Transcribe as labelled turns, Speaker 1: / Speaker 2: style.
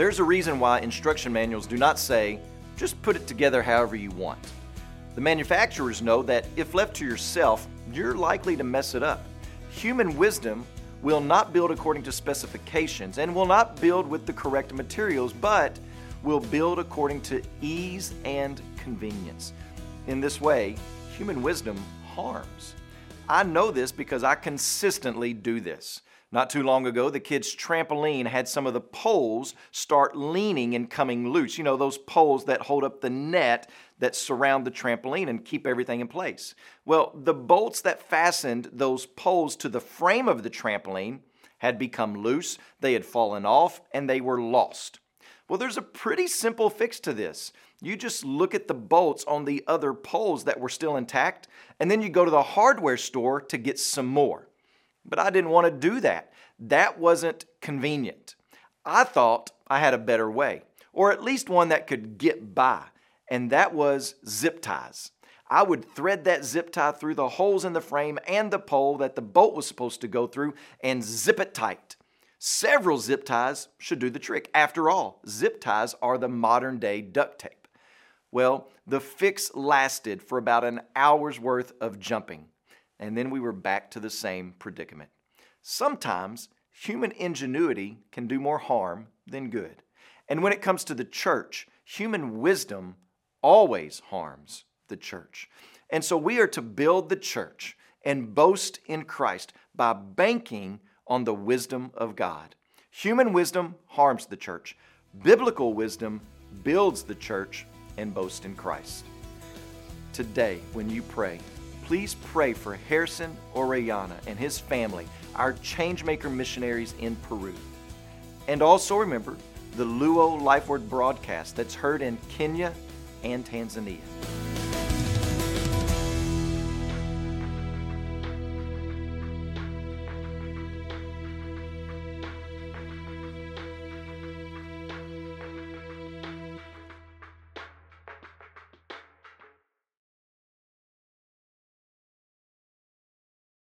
Speaker 1: There's a reason why instruction manuals do not say, just put it together however you want. The manufacturers know that if left to yourself, you're likely to mess it up. Human wisdom will not build according to specifications and will not build with the correct materials, but will build according to ease and convenience. In this way, human wisdom harms. I know this because I consistently do this. Not too long ago, the kids' trampoline had some of the poles start leaning and coming loose. You know, those poles that hold up the net that surround the trampoline and keep everything in place. Well, the bolts that fastened those poles to the frame of the trampoline had become loose, they had fallen off, and they were lost. Well, there's a pretty simple fix to this. You just look at the bolts on the other poles that were still intact, and then you go to the hardware store to get some more. But I didn't want to do that. That wasn't convenient. I thought I had a better way, or at least one that could get by, and that was zip ties. I would thread that zip tie through the holes in the frame and the pole that the bolt was supposed to go through and zip it tight. Several zip ties should do the trick. After all, zip ties are the modern day duct tape. Well, the fix lasted for about an hour's worth of jumping and then we were back to the same predicament. Sometimes human ingenuity can do more harm than good. And when it comes to the church, human wisdom always harms the church. And so we are to build the church and boast in Christ by banking on the wisdom of God. Human wisdom harms the church. Biblical wisdom builds the church and boasts in Christ. Today, when you pray, please pray for Harrison Orellana and his family, our Changemaker missionaries in Peru. And also remember the Luo Life Word broadcast that's heard in Kenya and Tanzania.